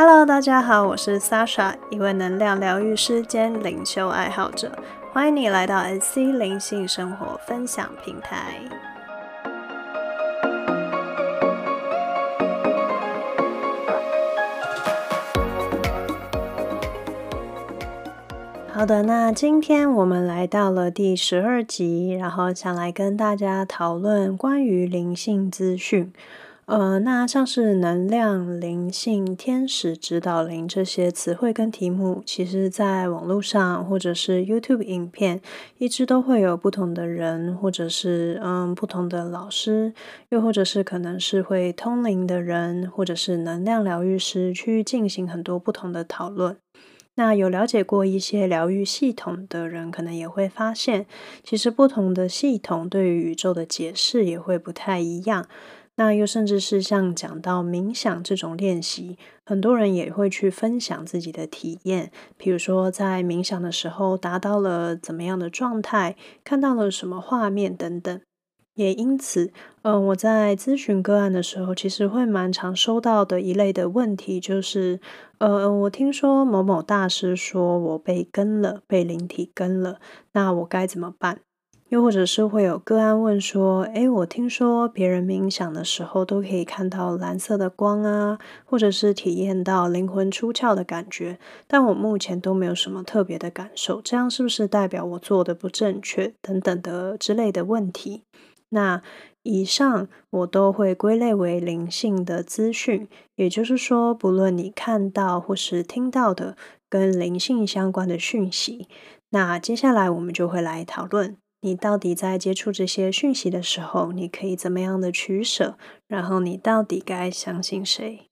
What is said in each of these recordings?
Hello，大家好，我是 Sasha，一位能量疗愈师兼灵修爱好者，欢迎你来到 SC 灵性生活分享平台。好的，那今天我们来到了第十二集，然后想来跟大家讨论关于灵性资讯。呃，那像是能量、灵性、天使、指导灵这些词汇跟题目，其实在网络上或者是 YouTube 影片，一直都会有不同的人，或者是嗯不同的老师，又或者是可能是会通灵的人，或者是能量疗愈师去进行很多不同的讨论。那有了解过一些疗愈系统的人，可能也会发现，其实不同的系统对于宇宙的解释也会不太一样。那又甚至是像讲到冥想这种练习，很多人也会去分享自己的体验，比如说在冥想的时候达到了怎么样的状态，看到了什么画面等等。也因此，嗯，我在咨询个案的时候，其实会蛮常收到的一类的问题，就是，呃，我听说某某大师说我被跟了，被灵体跟了，那我该怎么办？又或者是会有个案问说，诶，我听说别人冥想的时候都可以看到蓝色的光啊，或者是体验到灵魂出窍的感觉，但我目前都没有什么特别的感受，这样是不是代表我做的不正确？等等的之类的问题？那以上我都会归类为灵性的资讯，也就是说，不论你看到或是听到的跟灵性相关的讯息，那接下来我们就会来讨论，你到底在接触这些讯息的时候，你可以怎么样的取舍，然后你到底该相信谁？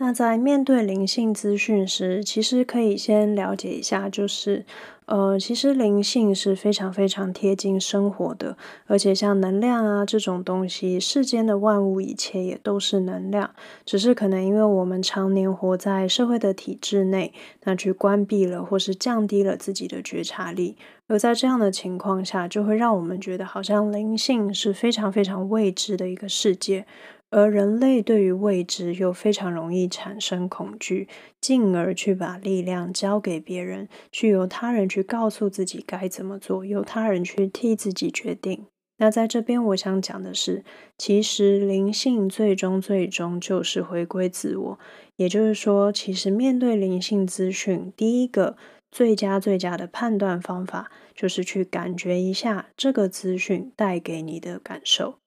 那在面对灵性资讯时，其实可以先了解一下，就是，呃，其实灵性是非常非常贴近生活的，而且像能量啊这种东西，世间的万物一切也都是能量，只是可能因为我们常年活在社会的体制内，那去关闭了或是降低了自己的觉察力，而在这样的情况下，就会让我们觉得好像灵性是非常非常未知的一个世界。而人类对于未知又非常容易产生恐惧，进而去把力量交给别人，去由他人去告诉自己该怎么做，由他人去替自己决定。那在这边，我想讲的是，其实灵性最终最终就是回归自我。也就是说，其实面对灵性资讯，第一个最佳最佳的判断方法，就是去感觉一下这个资讯带给你的感受。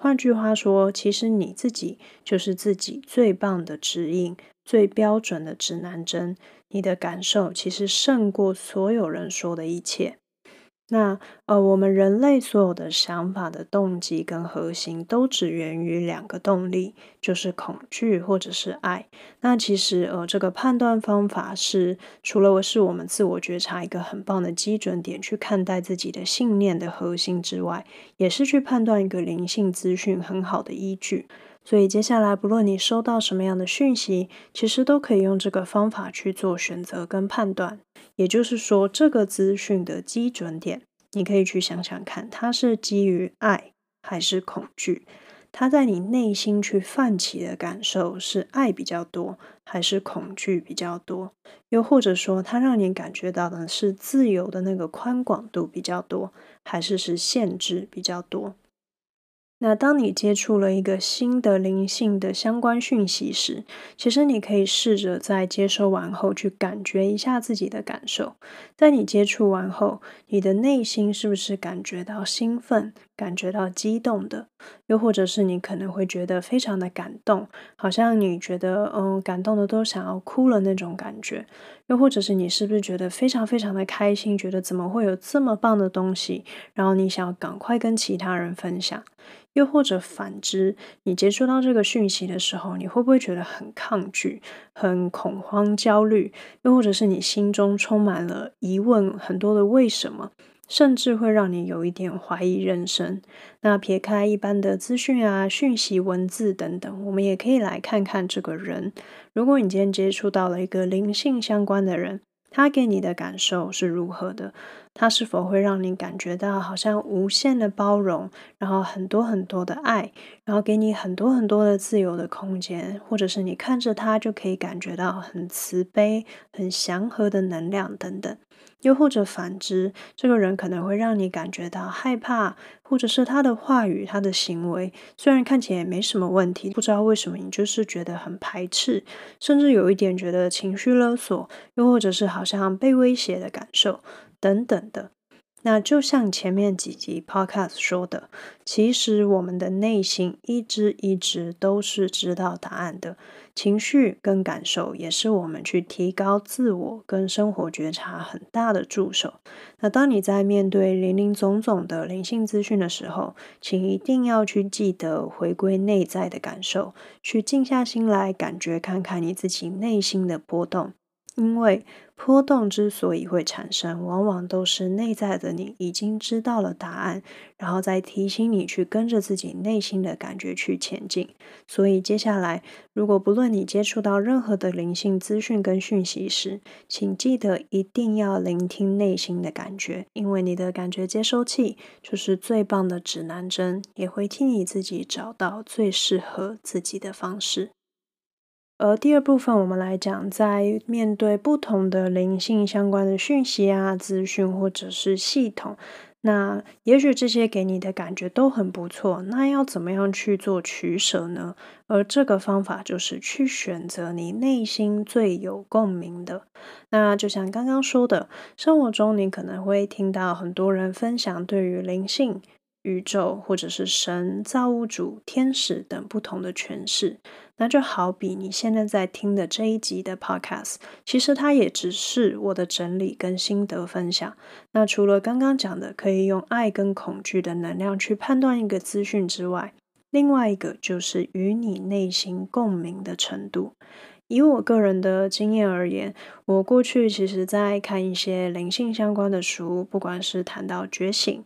换句话说，其实你自己就是自己最棒的指引，最标准的指南针。你的感受其实胜过所有人说的一切。那呃，我们人类所有的想法的动机跟核心，都只源于两个动力，就是恐惧或者是爱。那其实呃，这个判断方法是除了我是我们自我觉察一个很棒的基准点，去看待自己的信念的核心之外，也是去判断一个灵性资讯很好的依据。所以接下来，不论你收到什么样的讯息，其实都可以用这个方法去做选择跟判断。也就是说，这个资讯的基准点，你可以去想想看，它是基于爱还是恐惧？它在你内心去泛起的感受是爱比较多，还是恐惧比较多？又或者说，它让你感觉到的是自由的那个宽广度比较多，还是是限制比较多？那当你接触了一个新的灵性的相关讯息时，其实你可以试着在接收完后去感觉一下自己的感受。在你接触完后，你的内心是不是感觉到兴奋、感觉到激动的？又或者是你可能会觉得非常的感动，好像你觉得嗯感动的都想要哭了那种感觉。又或者是你是不是觉得非常非常的开心，觉得怎么会有这么棒的东西，然后你想要赶快跟其他人分享？又或者反之，你接触到这个讯息的时候，你会不会觉得很抗拒、很恐慌、焦虑？又或者是你心中充满了疑问，很多的为什么，甚至会让你有一点怀疑人生？那撇开一般的资讯啊、讯息、文字等等，我们也可以来看看这个人。如果你今天接触到了一个灵性相关的人，他给你的感受是如何的？他是否会让你感觉到好像无限的包容，然后很多很多的爱，然后给你很多很多的自由的空间，或者是你看着他就可以感觉到很慈悲、很祥和的能量等等。又或者反之，这个人可能会让你感觉到害怕，或者是他的话语、他的行为，虽然看起来也没什么问题，不知道为什么你就是觉得很排斥，甚至有一点觉得情绪勒索，又或者是好像被威胁的感受等等的。那就像前面几集 Podcast 说的，其实我们的内心一直一直都是知道答案的。情绪跟感受也是我们去提高自我跟生活觉察很大的助手。那当你在面对林林总总的灵性资讯的时候，请一定要去记得回归内在的感受，去静下心来感觉看看你自己内心的波动。因为波动之所以会产生，往往都是内在的你已经知道了答案，然后再提醒你去跟着自己内心的感觉去前进。所以接下来，如果不论你接触到任何的灵性资讯跟讯息时，请记得一定要聆听内心的感觉，因为你的感觉接收器就是最棒的指南针，也会替你自己找到最适合自己的方式。而第二部分，我们来讲，在面对不同的灵性相关的讯息啊、资讯或者是系统，那也许这些给你的感觉都很不错，那要怎么样去做取舍呢？而这个方法就是去选择你内心最有共鸣的。那就像刚刚说的，生活中你可能会听到很多人分享对于灵性。宇宙，或者是神、造物主、天使等不同的诠释，那就好比你现在在听的这一集的 Podcast，其实它也只是我的整理跟心得分享。那除了刚刚讲的可以用爱跟恐惧的能量去判断一个资讯之外，另外一个就是与你内心共鸣的程度。以我个人的经验而言，我过去其实在看一些灵性相关的书，不管是谈到觉醒、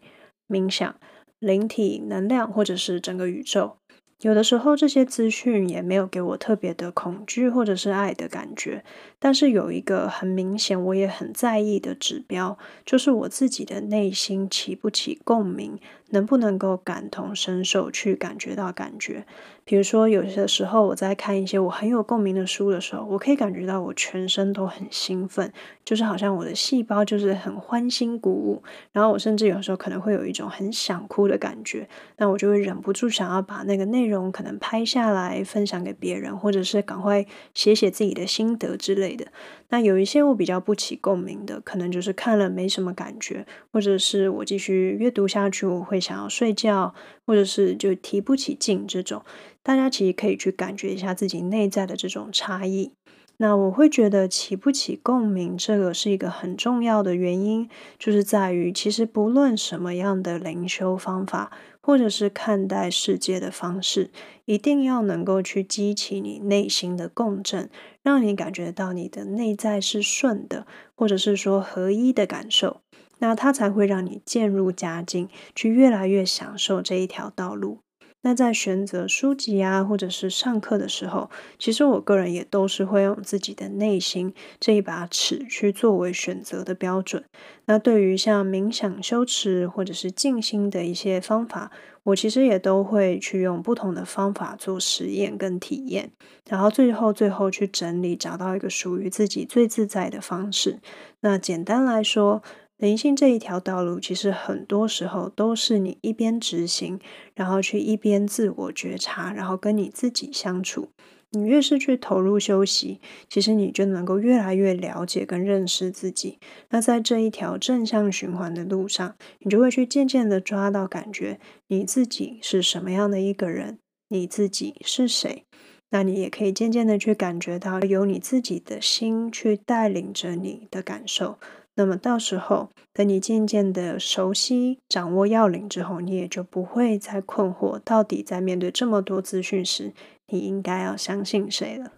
冥想。灵体能量，或者是整个宇宙，有的时候这些资讯也没有给我特别的恐惧或者是爱的感觉。但是有一个很明显，我也很在意的指标，就是我自己的内心起不起共鸣，能不能够感同身受去感觉到感觉。比如说，有些时候我在看一些我很有共鸣的书的时候，我可以感觉到我全身都很兴奋，就是好像我的细胞就是很欢欣鼓舞。然后我甚至有时候可能会有一种很想哭的感觉，那我就会忍不住想要把那个内容可能拍下来分享给别人，或者是赶快写写自己的心得之类的。那有一些我比较不起共鸣的，可能就是看了没什么感觉，或者是我继续阅读下去，我会想要睡觉，或者是就提不起劲这种。大家其实可以去感觉一下自己内在的这种差异。那我会觉得起不起共鸣，这个是一个很重要的原因，就是在于其实不论什么样的灵修方法，或者是看待世界的方式，一定要能够去激起你内心的共振，让你感觉到你的内在是顺的，或者是说合一的感受，那它才会让你渐入佳境，去越来越享受这一条道路。那在选择书籍啊，或者是上课的时候，其实我个人也都是会用自己的内心这一把尺去作为选择的标准。那对于像冥想、修持或者是静心的一些方法，我其实也都会去用不同的方法做实验跟体验，然后最后最后去整理，找到一个属于自己最自在的方式。那简单来说。灵性这一条道路，其实很多时候都是你一边执行，然后去一边自我觉察，然后跟你自己相处。你越是去投入休息，其实你就能够越来越了解跟认识自己。那在这一条正向循环的路上，你就会去渐渐的抓到感觉，你自己是什么样的一个人，你自己是谁。那你也可以渐渐的去感觉到，有你自己的心去带领着你的感受。那么到时候，等你渐渐的熟悉、掌握要领之后，你也就不会再困惑，到底在面对这么多资讯时，你应该要相信谁了。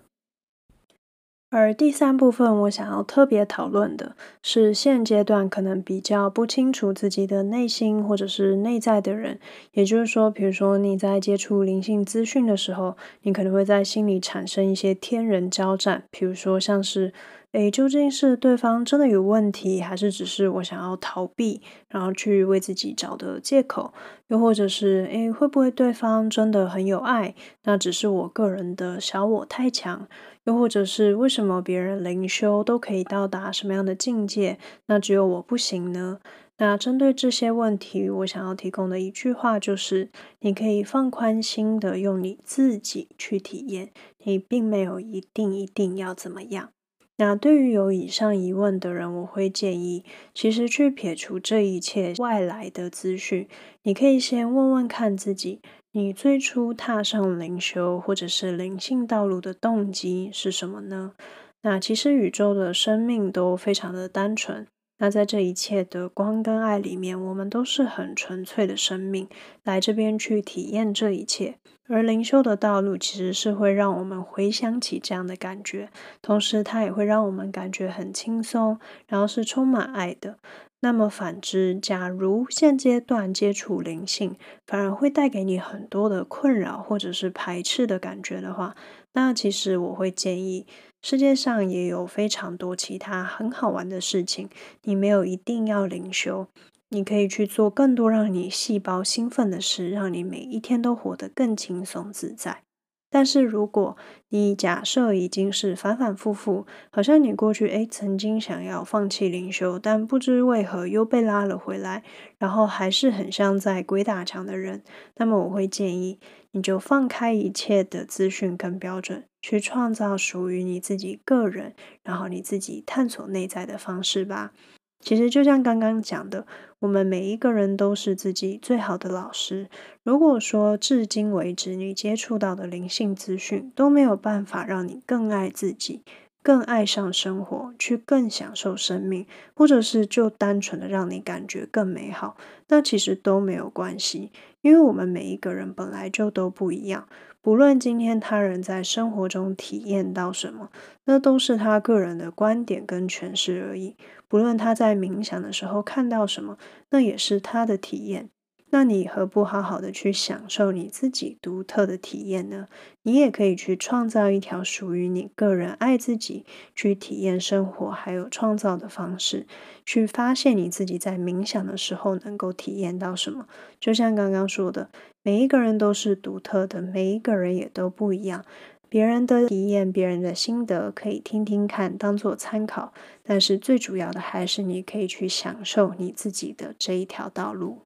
而第三部分，我想要特别讨论的是，现阶段可能比较不清楚自己的内心或者是内在的人，也就是说，比如说你在接触灵性资讯的时候，你可能会在心里产生一些天人交战，比如说像是。诶，究竟是对方真的有问题，还是只是我想要逃避，然后去为自己找的借口？又或者是，诶，会不会对方真的很有爱？那只是我个人的小我太强？又或者是，为什么别人灵修都可以到达什么样的境界，那只有我不行呢？那针对这些问题，我想要提供的一句话就是：你可以放宽心的用你自己去体验，你并没有一定一定要怎么样。那对于有以上疑问的人，我会建议，其实去撇除这一切外来的资讯，你可以先问问看自己，你最初踏上灵修或者是灵性道路的动机是什么呢？那其实宇宙的生命都非常的单纯。那在这一切的光跟爱里面，我们都是很纯粹的生命，来这边去体验这一切。而灵修的道路其实是会让我们回想起这样的感觉，同时它也会让我们感觉很轻松，然后是充满爱的。那么反之，假如现阶段接触灵性反而会带给你很多的困扰或者是排斥的感觉的话，那其实我会建议。世界上也有非常多其他很好玩的事情，你没有一定要灵修，你可以去做更多让你细胞兴奋的事，让你每一天都活得更轻松自在。但是如果你假设已经是反反复复，好像你过去诶曾经想要放弃灵修，但不知为何又被拉了回来，然后还是很像在鬼打墙的人，那么我会建议你就放开一切的资讯跟标准。去创造属于你自己个人，然后你自己探索内在的方式吧。其实就像刚刚讲的，我们每一个人都是自己最好的老师。如果说至今为止你接触到的灵性资讯都没有办法让你更爱自己。更爱上生活，去更享受生命，或者是就单纯的让你感觉更美好，那其实都没有关系，因为我们每一个人本来就都不一样。不论今天他人在生活中体验到什么，那都是他个人的观点跟诠释而已。不论他在冥想的时候看到什么，那也是他的体验。那你何不好好的去享受你自己独特的体验呢？你也可以去创造一条属于你个人爱自己、去体验生活还有创造的方式，去发现你自己在冥想的时候能够体验到什么。就像刚刚说的，每一个人都是独特的，每一个人也都不一样。别人的体验、别人的心得可以听听看，当做参考。但是最主要的还是你可以去享受你自己的这一条道路。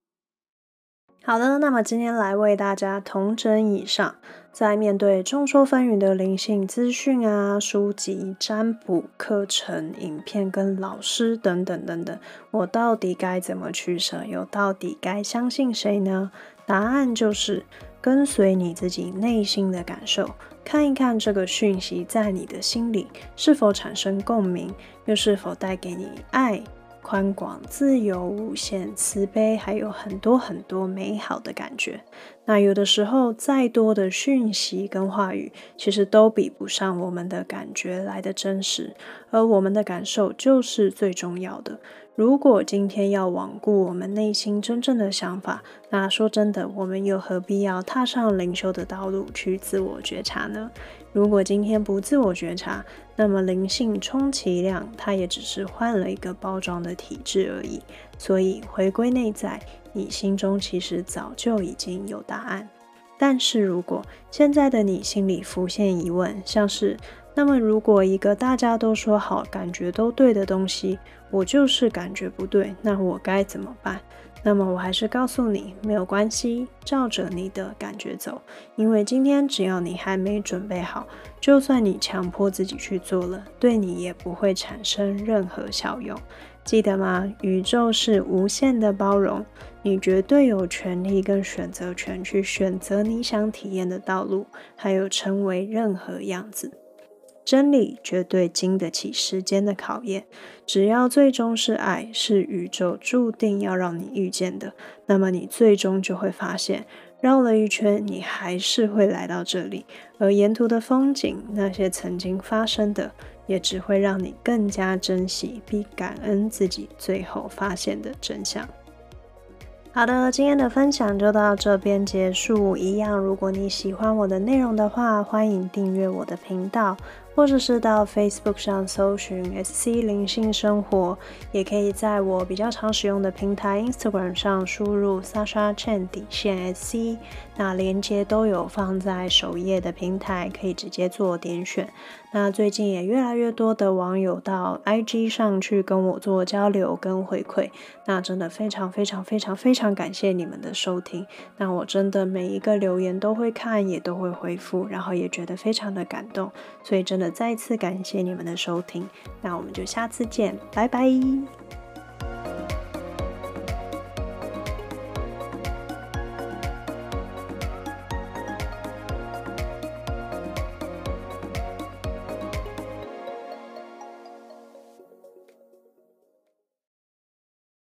好的，那么今天来为大家同整以上，在面对众说纷纭的灵性资讯啊、书籍、占卜课程、影片跟老师等等等等，我到底该怎么取舍？又到底该相信谁呢？答案就是跟随你自己内心的感受，看一看这个讯息在你的心里是否产生共鸣，又是否带给你爱。宽广、自由、无限、慈悲，还有很多很多美好的感觉。那有的时候，再多的讯息跟话语，其实都比不上我们的感觉来的真实。而我们的感受就是最重要的。如果今天要罔顾我们内心真正的想法，那说真的，我们又何必要踏上灵修的道路去自我觉察呢？如果今天不自我觉察，那么灵性充其量它也只是换了一个包装的体质而已。所以回归内在，你心中其实早就已经有答案。但是如果现在的你心里浮现疑问，像是那么如果一个大家都说好、感觉都对的东西，我就是感觉不对，那我该怎么办？那么我还是告诉你，没有关系，照着你的感觉走。因为今天只要你还没准备好，就算你强迫自己去做了，对你也不会产生任何效用。记得吗？宇宙是无限的包容，你绝对有权利跟选择权去选择你想体验的道路，还有成为任何样子。真理绝对经得起时间的考验，只要最终是爱，是宇宙注定要让你遇见的，那么你最终就会发现，绕了一圈，你还是会来到这里，而沿途的风景，那些曾经发生的，也只会让你更加珍惜并感恩自己最后发现的真相。好的，今天的分享就到这边结束。一样，如果你喜欢我的内容的话，欢迎订阅我的频道。或者是到 Facebook 上搜寻 SC 灵性生活，也可以在我比较常使用的平台 Instagram 上输入 Sasha Chen 底线 SC，那连接都有放在首页的平台，可以直接做点选。那最近也越来越多的网友到 IG 上去跟我做交流跟回馈，那真的非常非常非常非常感谢你们的收听。那我真的每一个留言都会看，也都会回复，然后也觉得非常的感动，所以真的再次感谢你们的收听。那我们就下次见，拜拜。